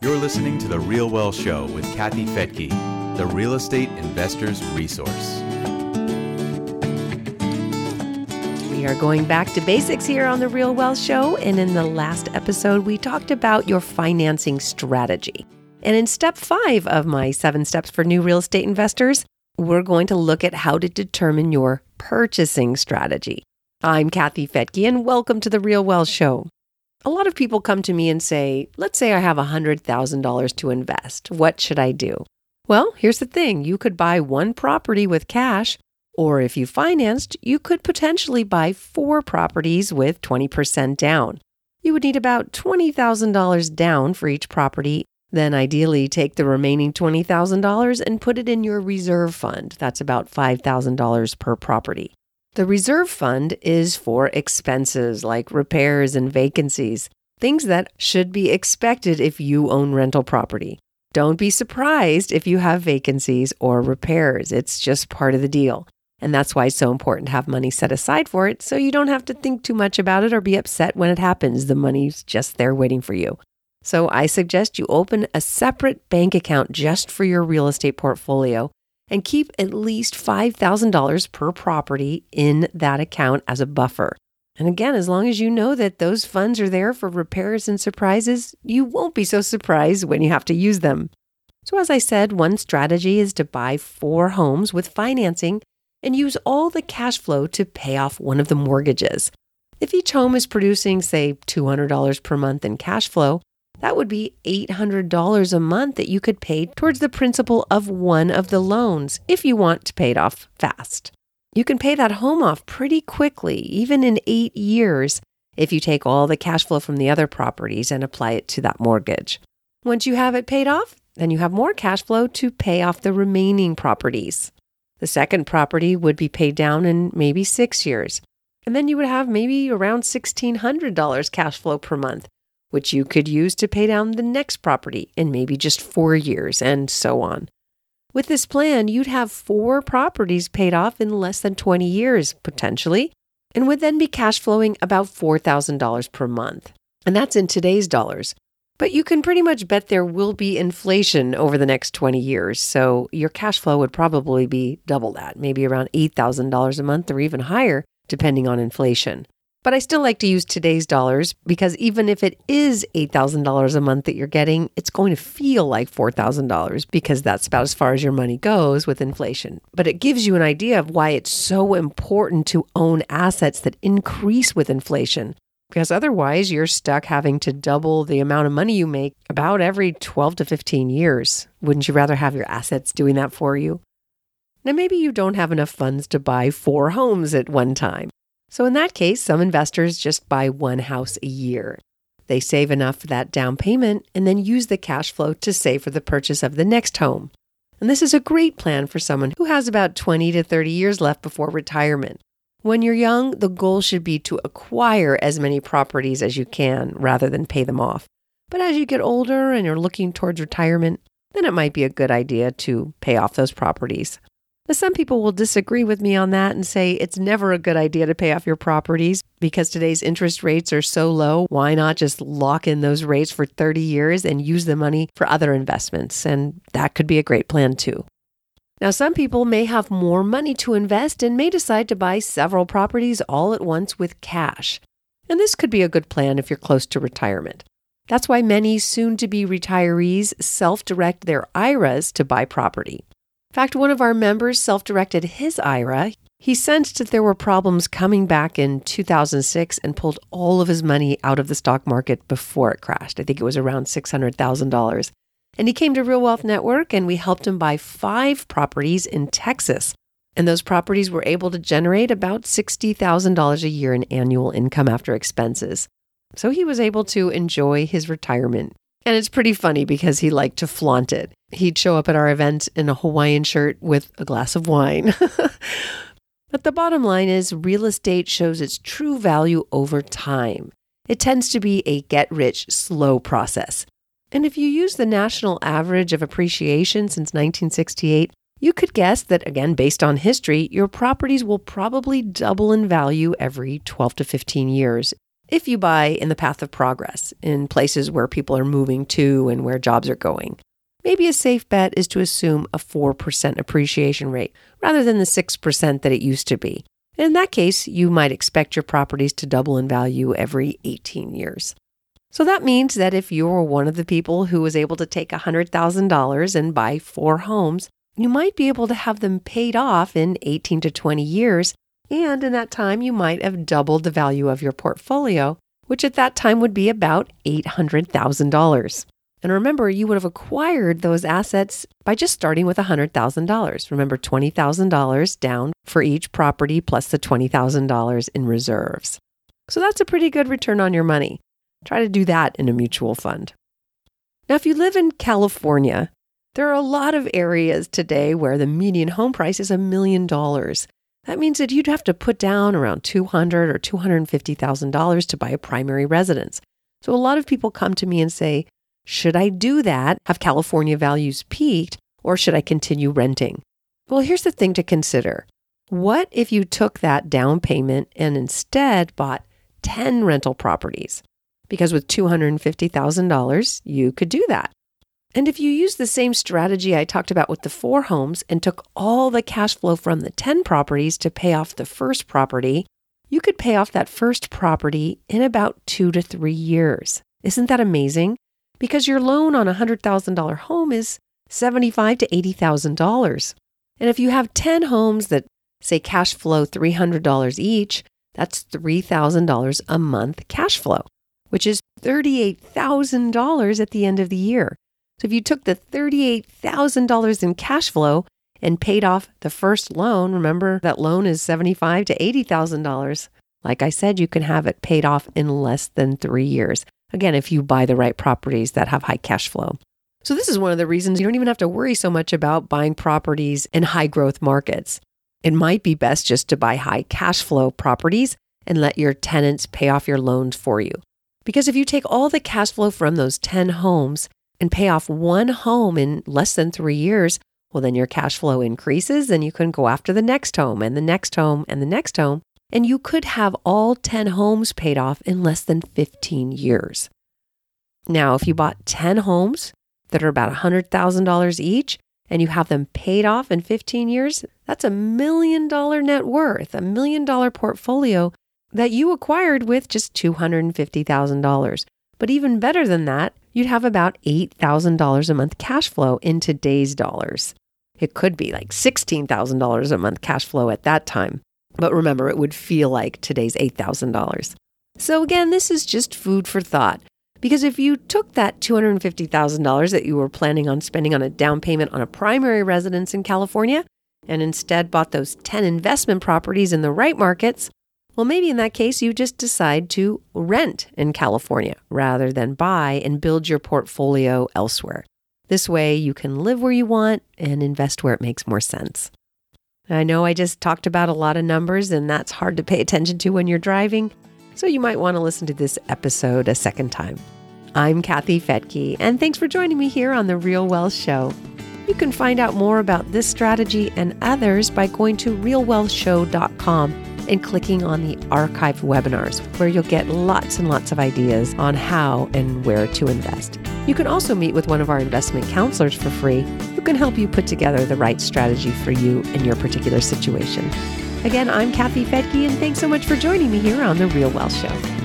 You're listening to The Real Wealth Show with Kathy Fettke, the real estate investor's resource. We are going back to basics here on The Real Wealth Show. And in the last episode, we talked about your financing strategy. And in step five of my seven steps for new real estate investors, we're going to look at how to determine your purchasing strategy. I'm Kathy Fettke, and welcome to The Real Well Show. A lot of people come to me and say, Let's say I have $100,000 to invest. What should I do? Well, here's the thing you could buy one property with cash, or if you financed, you could potentially buy four properties with 20% down. You would need about $20,000 down for each property. Then, ideally, take the remaining $20,000 and put it in your reserve fund. That's about $5,000 per property. The reserve fund is for expenses like repairs and vacancies, things that should be expected if you own rental property. Don't be surprised if you have vacancies or repairs. It's just part of the deal. And that's why it's so important to have money set aside for it so you don't have to think too much about it or be upset when it happens. The money's just there waiting for you. So I suggest you open a separate bank account just for your real estate portfolio and keep at least $5,000 per property in that account as a buffer. And again, as long as you know that those funds are there for repairs and surprises, you won't be so surprised when you have to use them. So, as I said, one strategy is to buy four homes with financing and use all the cash flow to pay off one of the mortgages. If each home is producing, say, $200 per month in cash flow, that would be $800 a month that you could pay towards the principal of one of the loans if you want to pay it off fast. You can pay that home off pretty quickly, even in eight years, if you take all the cash flow from the other properties and apply it to that mortgage. Once you have it paid off, then you have more cash flow to pay off the remaining properties. The second property would be paid down in maybe six years. And then you would have maybe around $1,600 cash flow per month which you could use to pay down the next property in maybe just four years, and so on. With this plan, you'd have four properties paid off in less than 20 years, potentially, and would then be cash flowing about $4,000 per month. And that's in today's dollars. But you can pretty much bet there will be inflation over the next 20 years. So your cash flow would probably be double that, maybe around $8,000 a month or even higher, depending on inflation. But I still like to use today's dollars because even if it is $8,000 a month that you're getting, it's going to feel like $4,000 because that's about as far as your money goes with inflation. But it gives you an idea of why it's so important to own assets that increase with inflation. Because otherwise, you're stuck having to double the amount of money you make about every 12 to 15 years. Wouldn't you rather have your assets doing that for you? Now, maybe you don't have enough funds to buy four homes at one time. So, in that case, some investors just buy one house a year. They save enough for that down payment and then use the cash flow to save for the purchase of the next home. And this is a great plan for someone who has about 20 to 30 years left before retirement. When you're young, the goal should be to acquire as many properties as you can rather than pay them off. But as you get older and you're looking towards retirement, then it might be a good idea to pay off those properties. Some people will disagree with me on that and say it's never a good idea to pay off your properties because today's interest rates are so low. Why not just lock in those rates for 30 years and use the money for other investments? And that could be a great plan too. Now, some people may have more money to invest and may decide to buy several properties all at once with cash. And this could be a good plan if you're close to retirement. That's why many soon to be retirees self direct their IRAs to buy property. Fact, one of our members self directed his IRA. He sensed that there were problems coming back in 2006 and pulled all of his money out of the stock market before it crashed. I think it was around $600,000. And he came to Real Wealth Network and we helped him buy five properties in Texas. And those properties were able to generate about $60,000 a year in annual income after expenses. So he was able to enjoy his retirement. And it's pretty funny because he liked to flaunt it. He'd show up at our event in a Hawaiian shirt with a glass of wine. but the bottom line is real estate shows its true value over time. It tends to be a get rich slow process. And if you use the national average of appreciation since 1968, you could guess that, again, based on history, your properties will probably double in value every 12 to 15 years if you buy in the path of progress in places where people are moving to and where jobs are going. Maybe a safe bet is to assume a 4% appreciation rate rather than the 6% that it used to be. In that case, you might expect your properties to double in value every 18 years. So that means that if you're one of the people who was able to take $100,000 and buy four homes, you might be able to have them paid off in 18 to 20 years. And in that time, you might have doubled the value of your portfolio, which at that time would be about $800,000. And remember, you would have acquired those assets by just starting with $100,000. Remember, $20,000 down for each property plus the $20,000 in reserves. So that's a pretty good return on your money. Try to do that in a mutual fund. Now, if you live in California, there are a lot of areas today where the median home price is a million dollars. That means that you'd have to put down around $200 or $250,000 to buy a primary residence. So a lot of people come to me and say, should I do that? Have California values peaked? Or should I continue renting? Well, here's the thing to consider. What if you took that down payment and instead bought 10 rental properties? Because with $250,000, you could do that. And if you use the same strategy I talked about with the four homes and took all the cash flow from the 10 properties to pay off the first property, you could pay off that first property in about two to three years. Isn't that amazing? Because your loan on a $100,000 home is 75 to $80,000. And if you have 10 homes that say cash flow $300 each, that's $3,000 a month cash flow, which is $38,000 at the end of the year. So if you took the $38,000 in cash flow and paid off the first loan, remember that loan is 75 to $80,000. Like I said, you can have it paid off in less than 3 years. Again, if you buy the right properties that have high cash flow. So, this is one of the reasons you don't even have to worry so much about buying properties in high growth markets. It might be best just to buy high cash flow properties and let your tenants pay off your loans for you. Because if you take all the cash flow from those 10 homes and pay off one home in less than three years, well, then your cash flow increases and you can go after the next home and the next home and the next home and you could have all 10 homes paid off in less than 15 years. Now, if you bought 10 homes that are about $100,000 each and you have them paid off in 15 years, that's a million dollar net worth, a million dollar portfolio that you acquired with just $250,000. But even better than that, you'd have about $8,000 a month cash flow in today's dollars. It could be like $16,000 a month cash flow at that time. But remember, it would feel like today's $8,000. So again, this is just food for thought. Because if you took that $250,000 that you were planning on spending on a down payment on a primary residence in California and instead bought those 10 investment properties in the right markets, well, maybe in that case, you just decide to rent in California rather than buy and build your portfolio elsewhere. This way, you can live where you want and invest where it makes more sense. I know I just talked about a lot of numbers, and that's hard to pay attention to when you're driving, so you might want to listen to this episode a second time. I'm Kathy Fettke, and thanks for joining me here on The Real Wealth Show. You can find out more about this strategy and others by going to realwealthshow.com and clicking on the archived webinars, where you'll get lots and lots of ideas on how and where to invest. You can also meet with one of our investment counselors for free who can help you put together the right strategy for you and your particular situation. Again, I'm Kathy Fettke, and thanks so much for joining me here on The Real Wealth Show.